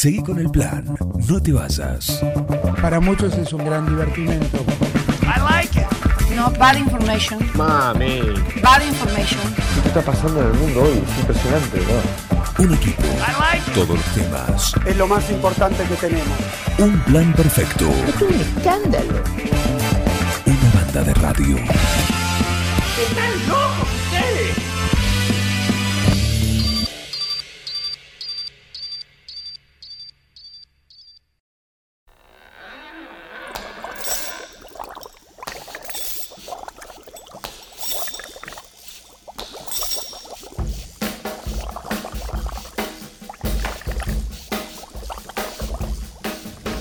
Seguí con el plan. No te vayas. Para muchos es un gran divertimento. No, bad information. Mami, Bad information. ¿qué está pasando en el mundo hoy? Es impresionante, ¿verdad? Un equipo. Todos los temas. Es lo más importante que tenemos. Un plan perfecto. Es un escándalo. Una banda de radio.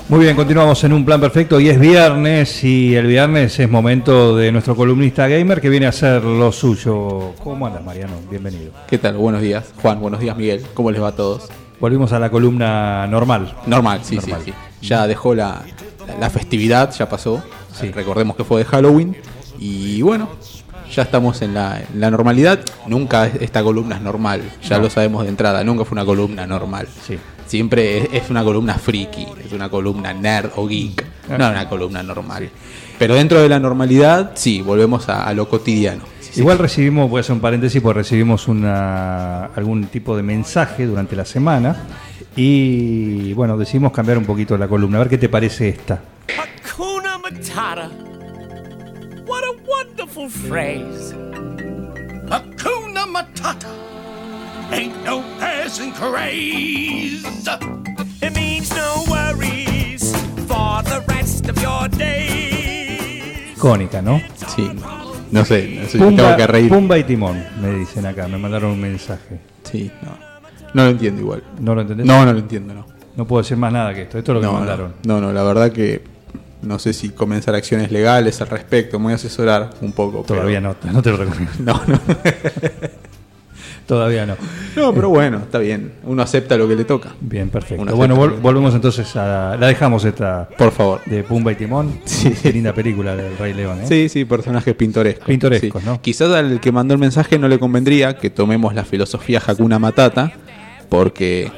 Muy bien, continuamos en un plan perfecto y es viernes y el viernes es momento de nuestro columnista gamer que viene a hacer lo suyo. ¿Cómo andas, Mariano? Bienvenido. ¿Qué tal? Buenos días, Juan. Buenos días, Miguel. ¿Cómo les va a todos? Volvimos a la columna normal. Normal, sí, Normal. sí, sí. Ya dejó la, la festividad, ya pasó. Sí. Recordemos que fue de Halloween. Y bueno, ya estamos en la, en la normalidad. Nunca es- esta columna es normal, ya No. lo sabemos de entrada. Nunca fue una columna normal. Sí. Siempre es, es una columna friki, es una columna nerd o geek, Ah. no una columna normal. Pero dentro de la normalidad, sí, volvemos a, a lo cotidiano. Sí, sí. Igual recibimos, voy a hacer un paréntesis, pues recibimos una, algún tipo de mensaje durante la semana y bueno, decidimos cambiar un poquito la columna. A ver qué te parece esta. Hakuna Matata. What a wonderful phrase. Hakuna Matata. Ain't no passing craze. It means no worries for the rest of your days. Icónica, ¿no? Sí, no sé, no sé Pumba, tengo que reír. Pumba y Timón, me dicen acá, me mandaron un mensaje. Sí, no. No lo entiendo igual. ¿No lo entendés? No, no lo entiendo, no. No puedo decir más nada que esto, esto es lo que no, me mandaron. no, no, la verdad que no sé si comenzar acciones legales al respecto. Me voy a asesorar un poco. pero- Todavía no, no te lo recomiendo. No, no. Todavía no. No, pero bueno, está bien. Uno acepta lo que le toca. Bien, perfecto. Bueno, vol- volvemos entonces a... La dejamos esta Por favor. de Pumba y Timón. Sí. Qué linda película del Rey León, ¿eh? Sí, sí, personajes pintorescos. Pintorescos, Sí. ¿no? Quizás al que mandó el mensaje no le convendría que tomemos la filosofía Hakuna Matata, porque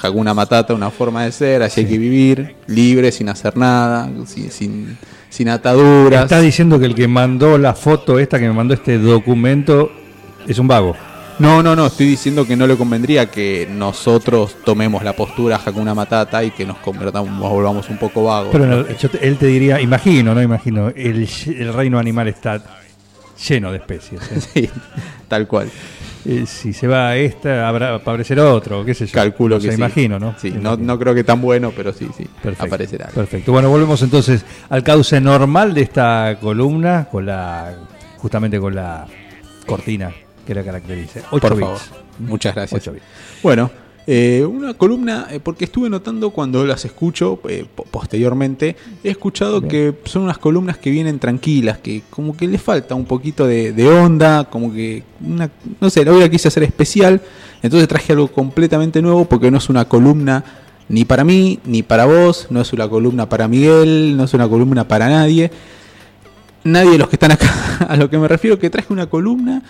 Hakuna Matata es una forma de ser, así hay que vivir libre, sin hacer nada, sin, sin, sin ataduras. Estás diciendo que el que mandó la foto esta, que me mandó este documento, es un vago. No, no, no, estoy diciendo que no le convendría que nosotros tomemos la postura Hakuna Matata y que nos convertamos, volvamos un poco vagos. Pero no, yo te- él te diría, imagino, no imagino, el, el reino animal está lleno de especies. ¿eh? Sí, tal cual. Eh, si se va esta, habrá, aparecerá otro, qué sé yo. Calculo O sea, que sí. imagino, ¿no? Sí, no, no creo que tan bueno, pero sí, sí, Perfecto, aparecerá. Perfecto. Bueno, volvemos entonces al cauce normal de esta columna, con la justamente con la cortina que la caracteriza. 8 Por bits. favor. Muchas gracias. 8 bits. Bueno, eh, una columna, eh, porque estuve notando cuando las escucho eh, po- posteriormente, he escuchado que son unas columnas que vienen tranquilas, que como que le falta un poquito de, de onda, como que, una, no sé, la voy a quise hacer especial, entonces traje algo completamente nuevo porque no es una columna ni para mí, ni para vos, no es una columna para Miguel, no es una columna para nadie. Nadie de los que están acá, a lo que me refiero, que traje una columna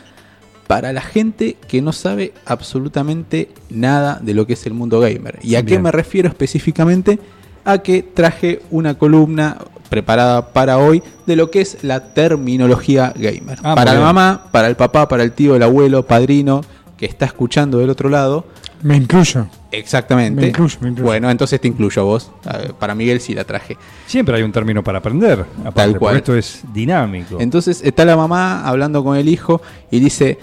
para la gente que no sabe absolutamente nada de lo que es el mundo gamer. ¿Y a qué me refiero específicamente? A que traje una columna preparada para hoy de lo que es la terminología gamer. Ah, para la mamá, para el papá, para el tío, el abuelo, padrino, que está escuchando del otro lado. Me incluyo. Exactamente. Me incluyo, me incluyo. Bueno, entonces te incluyo a vos. Para Miguel sí la traje. Siempre hay un término para aprender. aparte, Tal cual. Esto es dinámico. Entonces está la mamá hablando con el hijo y dice,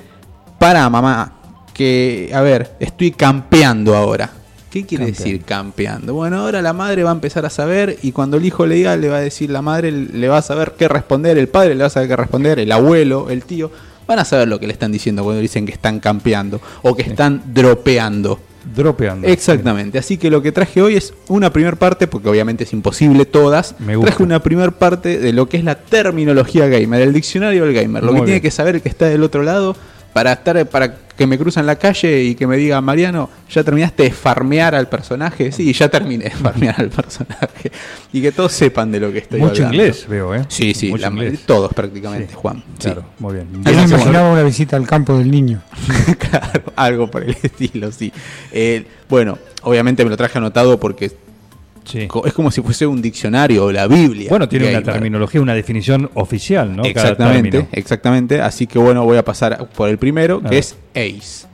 para mamá, que, a ver, estoy campeando ahora. ¿Qué quiere decir campeando? Bueno, ahora la madre va a empezar a saber y cuando el hijo le diga, le va a decir la madre, le va a saber qué responder, el padre le va a saber qué responder, el abuelo, el tío, van a saber lo que le están diciendo cuando dicen que están campeando o que están dropeando. Dropeando. Exactamente, así que lo que traje hoy es una primera parte, porque obviamente es imposible todas. Me gusta. Traje una primera parte de lo que es la terminología gamer, el diccionario del gamer, lo Muy que tiene que saber el que está del otro lado para estar para que me cruzan la calle y que me diga Mariano, ¿ya terminaste de farmear al personaje? Sí, ya terminé de farmear al personaje. Y que todos sepan de lo que estoy Mucho hablando. inglés veo, ¿eh? Sí, sí, la- todos prácticamente, Sí, Juan. Sí. Claro, muy bien. Yo me imaginaba una visita al campo del niño. claro, algo por el estilo, sí. Eh, bueno, obviamente me lo traje anotado porque Sí. es como si fuese un diccionario o la Biblia. Bueno, tiene una terminología, una definición oficial, ¿no? Exactamente, exactamente. Así que bueno, voy a pasar por el primero, que es Ace.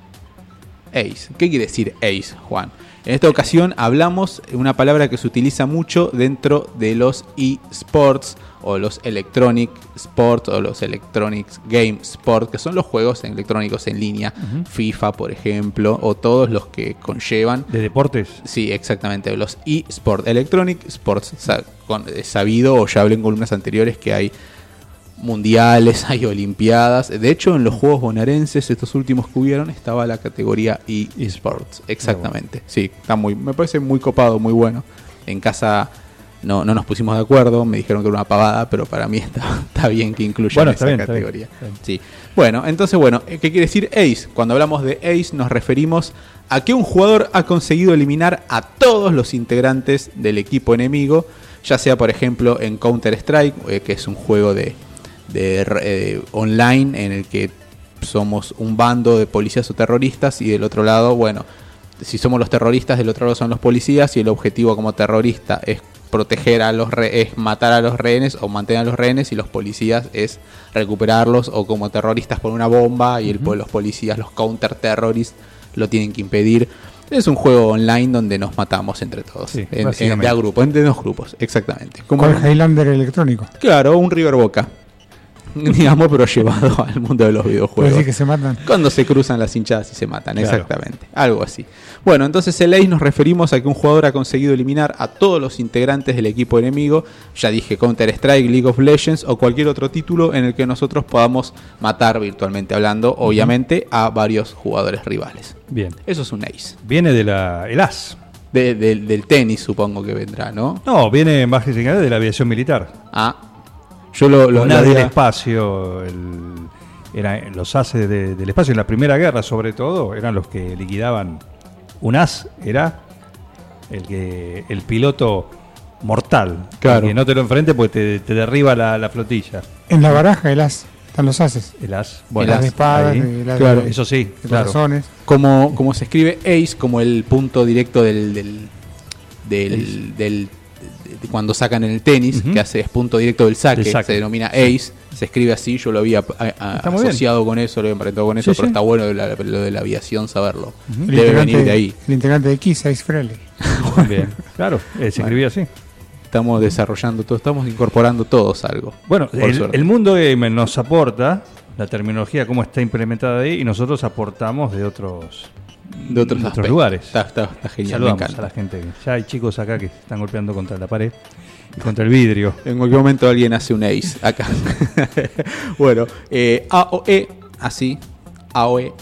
Ace. ¿Qué quiere decir Ace, Juan? En esta ocasión hablamos de una palabra que se utiliza mucho dentro de los eSports o los Electronic Sports o los Electronic Game Sport, que son los juegos electrónicos en línea, FIFA por ejemplo, o todos los que conllevan ¿De deportes? Sí, exactamente. Los eSports, Electronic Sports. Con- es sabido, o ya hablé en columnas anteriores, que hay mundiales, hay olimpiadas. De hecho, en los Juegos Bonaerenses, estos últimos que hubieron, estaba la categoría eSports. Exactamente. Sí, está muy, me parece muy copado, muy bueno. En casa no, no nos pusimos de acuerdo, me dijeron que era una pavada, pero para mí está, está bien que incluyan Bueno, esa está bien, categoría. está bien. Sí. Bueno, entonces, bueno, ¿qué quiere decir Ace? Cuando hablamos de Ace nos referimos a que un jugador ha conseguido eliminar a todos los integrantes del equipo enemigo, ya sea por ejemplo en Counter-Strike, eh, que es un juego de, de eh, online en el que somos un bando de policías o terroristas y del otro lado, bueno, si somos los terroristas, del otro lado son los policías y el objetivo como terrorista es proteger a los re- es matar a los rehenes o mantener a los rehenes y los policías es recuperarlos o como terroristas con una bomba y el, los policías, los counter terrorists lo tienen que impedir. Es un juego online donde nos matamos entre todos. Sí, en, en- básicamente. de a grupo, entre dos grupos, exactamente. Como Con el Highlander electrónico. Claro, un River Boca. Digamos, pero llevado al mundo de los videojuegos. decir que se matan. Cuando se cruzan las hinchadas y se matan, Claro. exactamente. Algo así. Bueno, entonces el Ace nos referimos a que un jugador ha conseguido eliminar a todos los integrantes del equipo enemigo. Ya dije Counter-Strike, League of Legends o cualquier otro título en el que nosotros podamos matar virtualmente hablando, obviamente, a varios jugadores rivales. Bien. Eso es un Ace. Viene de la el as. De- de- del tenis supongo que vendrá, ¿no? No, viene más que de la aviación militar. Ah, yo lo, lo, del espacio, el- era, los ases de- del espacio en la Primera Guerra, sobre todo, eran los que liquidaban. Un as era el que el piloto mortal, Claro. el que no te lo enfrente porque te, te derriba la, la flotilla. En la baraja el as. Están los ases. El as, El las as, de espadas, ahí. de, las Claro, de- eso sí, de claro. corazones. como, como se escribe ace, como el punto directo del, del, del, del- de- de cuando sacan en el tenis, que hace es punto directo del saque, Del saque. se denomina ace, se escribe así, yo lo había a- a- Está muy bien. asociado con eso, lo había emparentado con eso, Sí, pero sí. está bueno la- lo de la aviación saberlo. Debe venir de ahí. El integrante de Kiss, Ace Frehley. Bien, claro, eh, se escribía así. Estamos desarrollando todo, estamos incorporando todos algo. Bueno, el, el mundo gamer nos aporta la terminología, cómo está implementada ahí, y nosotros aportamos de otros, de otros, de aspectos. lugares. Está, está- está genial, Saludamos a la gente. Ya hay chicos acá que están golpeando contra la pared y contra el vidrio. En cualquier momento alguien hace un ace acá. bueno, eh, AOE, así, AOE,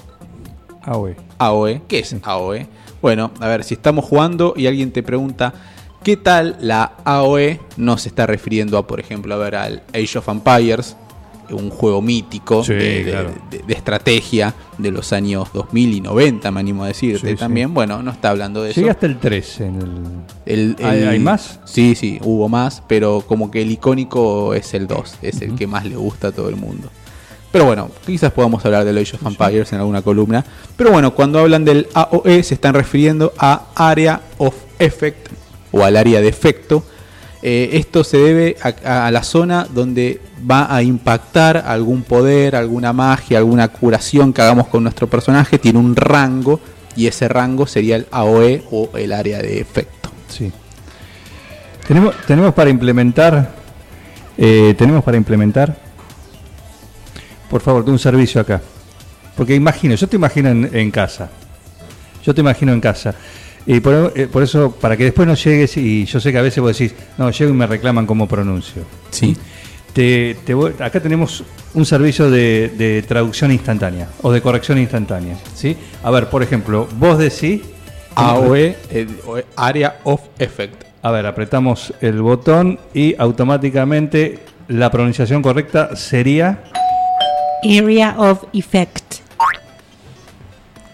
güey. AOE. ¿Qué es AOE? Bueno, a ver, si estamos jugando y alguien te pregunta qué tal la AOE, no se está refiriendo a, por ejemplo, a ver al Age of Empires, un juego mítico Sí, de, de- claro. de- de estrategia de los años 2000 y 90, me animo a decirte Sí, también. sí. Bueno, no está hablando de eso. Llegué hasta el 3 en el... El- ¿Hay- el- hay más? Sí, sí, hubo más, pero como que el icónico es el 2, es el que más le gusta a todo el mundo. Pero bueno, quizás podamos hablar del Age of Empires en alguna columna. Pero bueno, cuando hablan del AOE se están refiriendo a Area of Effect o al área de efecto. Eh, esto se debe a, la zona donde va a impactar algún poder, alguna magia, alguna curación que hagamos con nuestro personaje. Tiene un rango y ese rango sería el AOE o el área de efecto. Sí. Tenemos, tenemos para implementar... eh, tenemos para implementar... Por favor, un servicio acá. Porque imagino, yo te imagino en casa. Yo te imagino en casa. Y por, eh, por eso, para que después no llegues, y yo sé que a veces vos decís, no, llego y me reclaman cómo pronuncio. Sí. Te, te voy- acá tenemos un servicio de, de traducción instantánea o de corrección instantánea. ¿sí? A ver, por ejemplo, vos decís. AOE, eh, o- Area of Effect. A ver, apretamos el botón y automáticamente la pronunciación correcta sería. Area of Effect.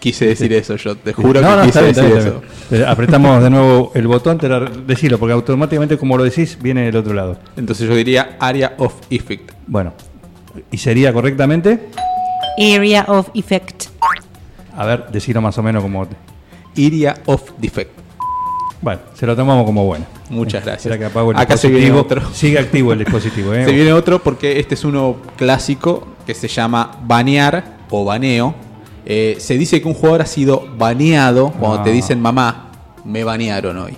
Quise decir eso, yo te juro No, que no, quise bien, decir bien, eso. Apretamos de nuevo el botón, te lo decilo, porque automáticamente, como lo decís, viene del otro lado. Entonces yo diría area of effect. Bueno, ¿y sería correctamente? Area of effect. A ver, decirlo más o menos como. Area of defect. Bueno, se lo tomamos como bueno. Muchas gracias. Que apago el Acá se dispositivo. viene otro. Sigue activo el dispositivo, ¿eh? Se viene otro porque este es uno clásico que se llama banear o baneo. Eh, se dice que un jugador ha sido baneado cuando Ah. te dicen mamá, me banearon hoy.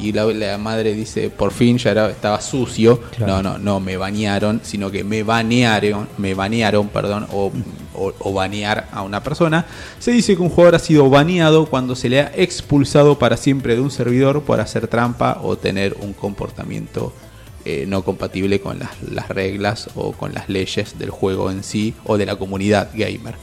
Y la, la madre dice, por fin ya era- estaba sucio. Claro. No, no, no me banearon, sino que me banearon, me banearon, perdón, o, o- o banear a una persona. Se dice que un jugador ha sido baneado cuando se le ha expulsado para siempre de un servidor por hacer trampa o tener un comportamiento eh, no compatible con las, las reglas o con las leyes del juego en sí o de la comunidad gamer.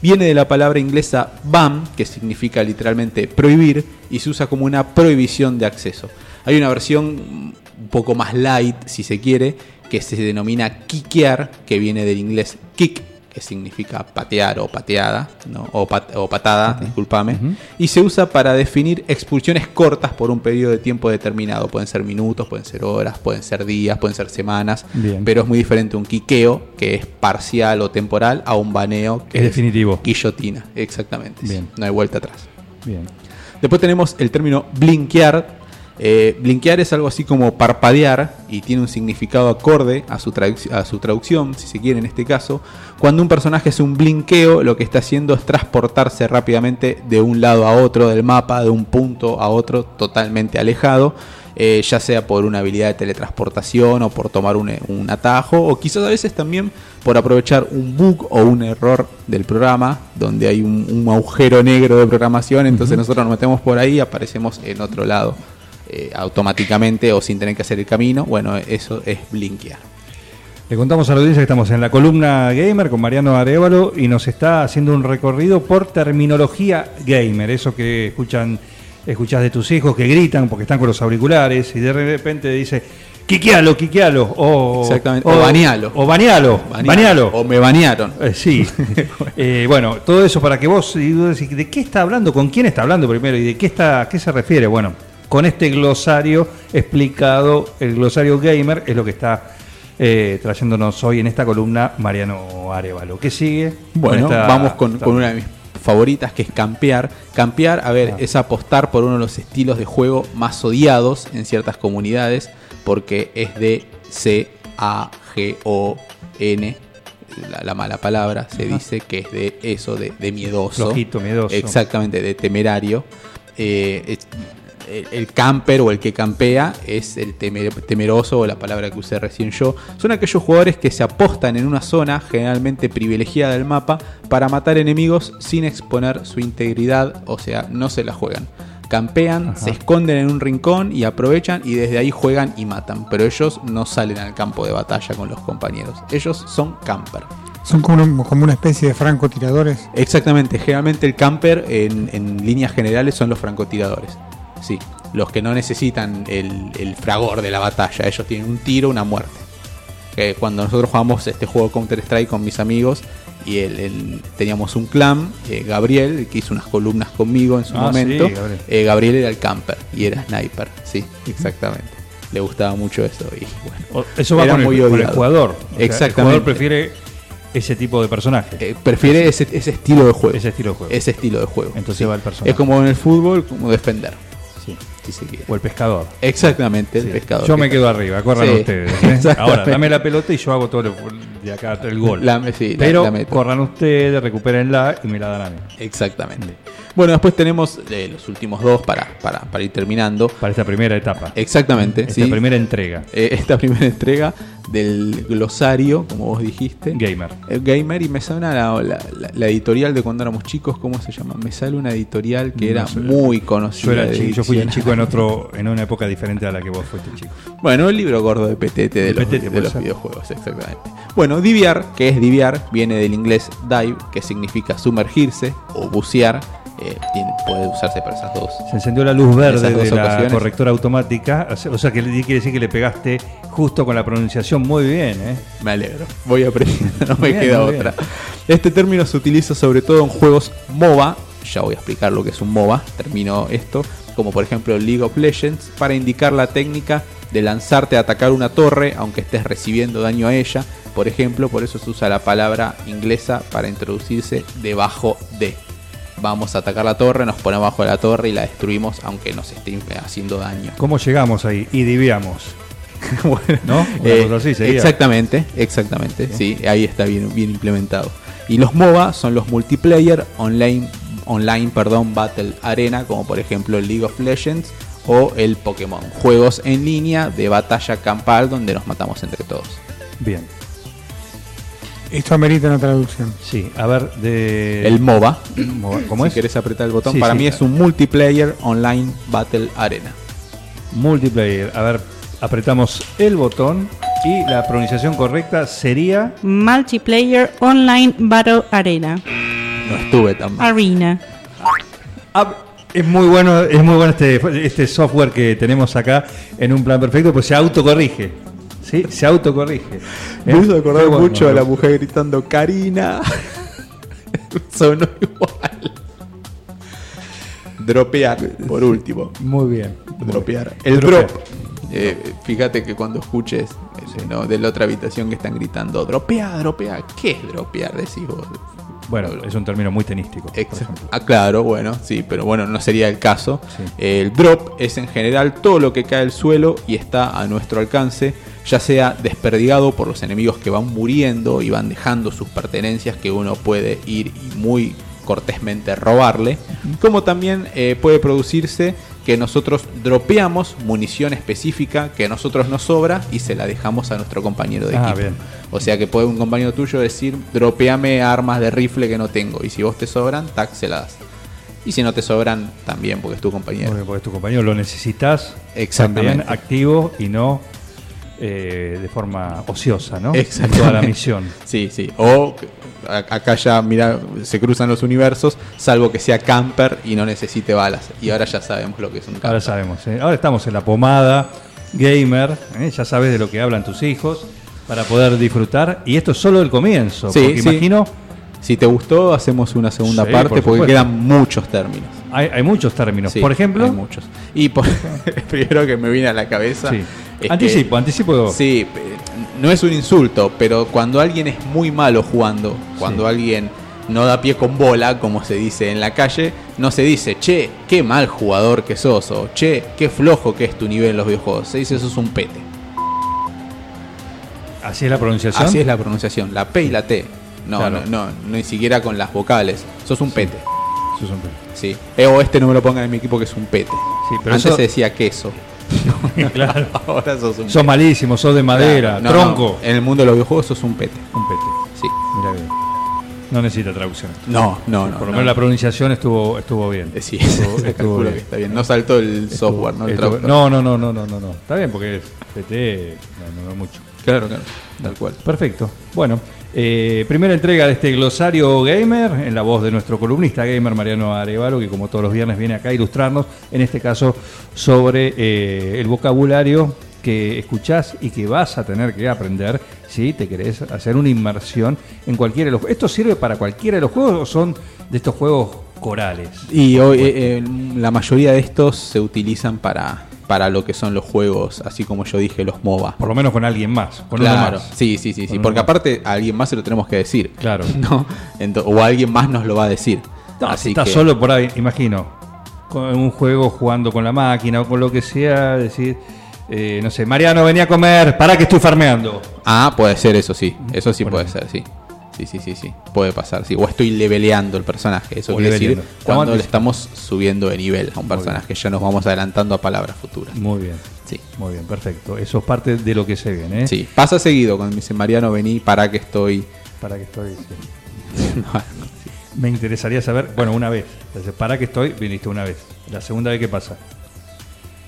Viene de la palabra inglesa ban, que significa literalmente prohibir, y se usa como una prohibición de acceso. Hay una versión un poco más light, si se quiere, que se denomina kickear, que viene del inglés kick, que significa patear o pateada, ¿no? o, pat- o patada, discúlpame, y se usa para definir expulsiones cortas por un periodo de tiempo determinado. Pueden ser minutos, pueden ser horas, pueden ser días, pueden ser semanas, Bien. pero es muy diferente un quiqueo, que es parcial o temporal, a un baneo, que Es definitivo. guillotina, exactamente. sí. Bien. No hay vuelta atrás. Bien. Después tenemos el término blinkear. Eh, blinkear es algo así como parpadear y tiene un significado acorde a su, traduc- a su traducción, si se quiere en este caso. Cuando un personaje hace un blinkeo, lo que está haciendo es transportarse rápidamente de un lado a otro del mapa, de un punto a otro totalmente alejado, eh, ya sea por una habilidad de teletransportación o por tomar un, un atajo, o quizás a veces también por aprovechar un bug o un error del programa, donde hay un, un agujero negro de programación, entonces nosotros nos metemos por ahí y aparecemos en otro lado eh, automáticamente o sin tener que hacer el camino. Bueno, eso es blinkear. Le contamos a la audiencia que estamos en la columna gamer con Mariano Arevalo y nos está haciendo un recorrido por terminología gamer, eso que escuchan, escuchás de tus hijos que gritan porque están con los auriculares y de repente dice, quiquealo, quiquealo, o, Exactamente, o banealo. O banealo, banealo. O me banearon. Eh, sí. Eh, bueno, todo eso para que vos y vos decís, ¿de qué está hablando? ¿Con quién está hablando primero? ¿Y de qué está, qué se refiere? Bueno, con este glosario explicado, el glosario gamer es lo que está eh, trayéndonos hoy en esta columna Mariano Arevalo. ¿Qué sigue? Bueno, esta- vamos con, una de mis favoritas que es campear. Campear, a ver, Ah. es apostar por uno de los estilos de juego más odiados en ciertas comunidades porque es de C-A-G-O-N. La, la mala palabra se dice que es de eso, de, de miedoso. Flojito, miedoso. Exactamente, de temerario. Eh, el, el camper o el que campea es el temer- temeroso o la palabra que usé recién yo. Son aquellos jugadores que se apostan en una zona generalmente privilegiada del mapa para matar enemigos sin exponer su integridad, o sea, no se la juegan. Campean, Ajá. se esconden en un rincón y aprovechan y desde ahí juegan y matan. Pero ellos no salen al campo de batalla con los compañeros. Ellos son camper. Son como una, como una especie de francotiradores. Exactamente, generalmente el camper en, en líneas generales son los francotiradores. Sí, los que no necesitan el, el fragor de la batalla, ellos tienen un tiro, una muerte. Eh, cuando nosotros jugamos este juego Counter Strike con mis amigos y el, el- teníamos un clan, eh, Gabriel, que hizo unas columnas conmigo en su Ah, momento. sí, Gabriel. Eh, Gabriel era el camper y era sniper, sí, exactamente. Le gustaba mucho eso y bueno. Eso va Era con el, muy con el jugador. O sea, Exactamente. el jugador prefiere ese tipo de personaje. Eh, prefiere ese, ese estilo de juego. Ese estilo de juego. Ese estilo de juego. Entonces va el personaje. Es como en el fútbol, como defender. Si se quiere. O el pescador. Exactamente, el Sí. pescador. Yo me quedo arriba, corran Sí, ustedes. ¿eh? Ahora, dame la pelota y yo hago todo lo- de acá el gol. La- sí, Pero la corran ustedes, recupérenla y me la dan a mí. Exactamente. Bueno, después tenemos eh, los últimos dos para, para, para ir terminando. Para esta primera etapa. Exactamente, esta primera entrega. Eh, esta primera entrega del glosario, como vos dijiste. Gamer. Eh, Gamer y me suena la, la- la- la editorial de cuando éramos chicos, ¿cómo se llama? Me sale una editorial que No era sé. muy Yo, conocida. era de chico, yo fui diccionario. chico en otro, en una época diferente a la que vos fuiste chico. Bueno, el libro gordo de PTT de El los, PTT, de los videojuegos, exactamente. Bueno, diviar, que es diviar, viene del inglés dive, que significa sumergirse o bucear. eh, tiene- puede usarse para esas dos. Se encendió la luz verde de la ocasiones. correctora automática. o sea- que quiere decir que le pegaste justo con la pronunciación muy bien, ¿eh? Me alegro. Voy aprendiendo, no me Bien, queda otra. Este término se utiliza sobre todo en juegos MOBA ya voy a explicar lo que es un MOBA, termino esto, como por ejemplo League of Legends, para indicar la técnica de lanzarte a atacar una torre aunque estés recibiendo daño a ella, por ejemplo, por eso se usa la palabra inglesa para introducirse debajo de. Vamos a atacar la torre, nos ponemos bajo de la torre y la destruimos aunque nos esté haciendo daño. ¿Cómo llegamos ahí? Y diviamos. Bueno, ¿No? Una eh, cosa así sería. exactamente, exactamente. Sí, ahí está bien, bien implementado. Y los MOBA son los multiplayer online, online perdón, Battle Arena, como por ejemplo el League of Legends o el Pokémon. Juegos en línea de batalla campal donde nos matamos entre todos. Bien. Esto amerita una traducción. Sí, a ver, de. El MOBA, ¿Cómo si es? querés apretar el botón, Sí, para sí. mí es un multiplayer online Battle Arena. Multiplayer. A ver, apretamos el botón y la pronunciación correcta sería. Multiplayer Online Battle Arena. No estuve tan mal. Arena. Ah, es muy bueno, es muy bueno este, este software que tenemos acá en un plan perfecto, pues se autocorrige. ¿Sí? Se autocorrige. Me hizo acordar bueno, mucho a ¿no? la mujer gritando Karina. Sonó igual. Dropear, por último. Muy bien. Dropear. El Dropear. drop. Eh, fíjate que cuando escuches ¿no? de la otra habitación que están gritando, dropea, dropea. ¿Qué es dropear? Decís vos. Bueno, es un término muy tenístico. ah, claro, bueno, sí, pero bueno, no sería el caso. Sí. El drop es en general todo lo que cae al suelo y está a nuestro alcance, ya sea desperdigado por los enemigos que van muriendo y van dejando sus pertenencias que uno puede ir y muy cortésmente robarle, como también eh, puede producirse que nosotros dropeamos munición específica que a nosotros nos sobra y se la dejamos a nuestro compañero de Ah, equipo. bien. O sea que puede un compañero tuyo decir, dropeame armas de rifle que no tengo. Y si vos te sobran, tac, se las das. Y si no te sobran, también, porque es tu compañero. Porque, porque tu compañero lo necesitas Exactamente. también activo y no eh, de forma ociosa, ¿no? En Exactamente. toda la misión. Sí, sí. O acá ya, mira, se cruzan los universos, salvo que sea camper y no necesite balas. Y ahora ya sabemos lo que es un camper. Ahora sabemos. ¿eh? Ahora estamos en la pomada gamer. ¿eh? Ya sabes de lo que hablan tus hijos para poder disfrutar. Y esto es solo el comienzo. Sí, porque sí. imagino, Si te gustó, hacemos una segunda Sí, parte por porque quedan muchos términos. hay, hay muchos términos. Por ejemplo, hay muchos. Y por, el primero que me viene a la cabeza. Sí. es que- anticipo, anticipo. Sí, no es un insulto, pero cuando alguien es muy malo jugando, cuando Sí. alguien no da pie con bola, como se dice en la calle, no se dice, che, qué mal jugador que sos, o che, qué flojo que es tu nivel en los videojuegos. Se dice, sos un pete. Así es la pronunciación. Así es la pronunciación, la P y la T. No, Claro. no, no, no, ni siquiera con las vocales. Sos un pete. Eso es un- Sí. Eh, o este no me lo pongan en mi equipo que es un pete. Sí, pero Antes eso- se decía queso. claro. Ahora sos un Sos malísimo, sos de madera, Claro, no, tronco. no, En el mundo de los videojuegos sos un pete. Un pete. Sí. Mira bien. No necesita traducción. No, no, no. Por lo no. menos la pronunciación estuvo, estuvo bien. Eh, Sí, Estuvo- estuvo bien. que está bien. No saltó el software, ¿no? El estuvo- traductor. no, no, no, no, no, no, no. Está bien porque es PT, no, no, no mucho. Claro, claro. Tal cual. Perfecto. Bueno, eh, primera entrega de este glosario gamer en la voz de nuestro columnista gamer Mariano Arevalo, que como todos los viernes viene acá a ilustrarnos, en este caso sobre eh, el vocabulario que escuchás y que vas a tener que aprender si te querés hacer una inmersión en cualquiera de los juegos. ¿Esto sirve para cualquiera de los juegos o son de estos juegos corales? Y hoy eh, la mayoría de estos se utilizan para, para lo que son los juegos, así como yo dije, los MOBA. Por lo menos con alguien más, con Claro, más. sí, sí, sí, sí. Porque aparte a alguien más se lo tenemos que decir. Claro. ¿no? O alguien más nos lo va a decir. No, Así estás que- solo por ahí, imagino, con un juego jugando con la máquina o con lo que sea, decir, eh, no sé, Mariano, venía a comer, para que estoy farmeando. Ah, puede ser, eso sí. Eso sí puede ser, sí. Sí, sí, sí, sí. Puede pasar, sí. O estoy leveleando el personaje. Eso O quiere decir cuando Estamos le estamos subiendo de nivel a un Muy personaje. Ya nos vamos adelantando a palabras futuras. Muy bien, Sí. muy bien, perfecto. Eso es parte de lo que se viene, ¿eh? Sí. Pasa seguido cuando me dice Mariano, vení, para que estoy. Para que estoy. sí. No, no, sí. Me interesaría saber, bueno, una vez. Entonces, para que estoy, viniste una vez. La segunda vez, ¿qué pasa?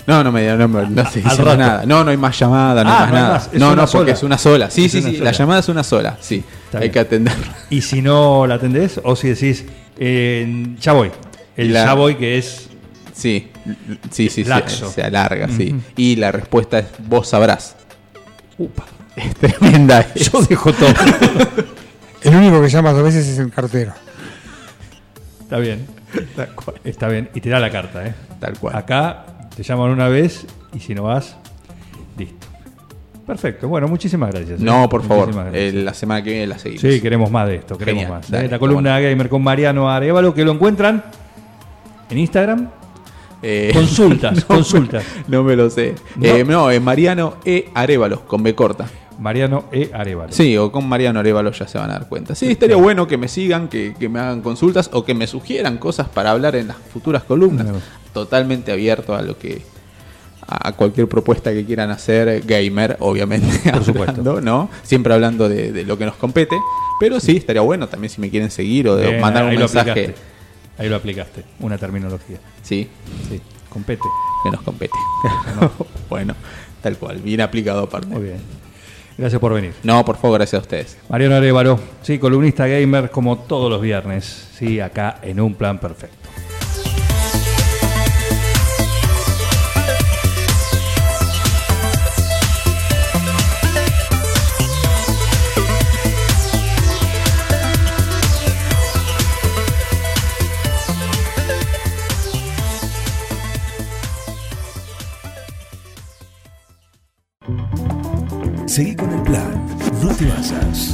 No, no me no, me- no se nada. No, no hay más llamada, no Ah, hay más no hay nada. más, es no, no, porque es una sola. Sí, Es sí, sí. sola. La llamada es una sola. Sí. Está hay bien. que atenderla. Y si no la atendés, o si decís, eh, ya voy. El La- ya voy que es. Sí, sí, sí, sí, Laxo. se alarga, sí. Y la respuesta es vos sabrás. Upa, es tremenda. Yo dejo todo. El único que llama dos veces es el cartero. Está bien. Está bien. Y te da la carta, ¿eh? Tal cual. Acá te llaman una vez y si no vas, listo. Perfecto. Bueno, muchísimas gracias. ¿eh? No, por favor. Eh, la semana que viene la seguimos. Sí, queremos más de esto, queremos Genial, más. dale, ¿eh? La está columna gamer con Mariano Arevalo, que lo encuentran en Instagram. Eh, Consultas, consultas. No me lo sé. ¿No? No, es Mariano E. Arevalo, con B corta. Mariano E. Arevalo. Sí, o con Mariano Arevalo ya se van a dar cuenta. Sí, estaría bueno que me sigan, que, que me hagan consultas o que me sugieran cosas para hablar en las futuras columnas. Totalmente abierto a lo que a cualquier propuesta que quieran hacer gamer, obviamente, Por supuesto. hablando, ¿no? Siempre hablando de, de lo que nos compete, pero sí, estaría bueno también si me quieren seguir o de Bien, mandar un ahí lo mensaje. aplicaste. Ahí lo aplicaste, una terminología. Sí, Sí, compete. que nos compete. bueno, tal cual, bien aplicado aparte. Muy bien. Gracias por venir. No, por favor, gracias a ustedes. Mariano Arevalo, sí, columnista gamer como todos los viernes, sí, acá en un plan perfecto. Seguí con el plan. No te.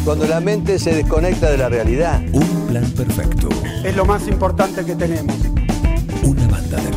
Cuando la mente se desconecta de la realidad. Un plan perfecto. Es lo más importante que tenemos. Una banda de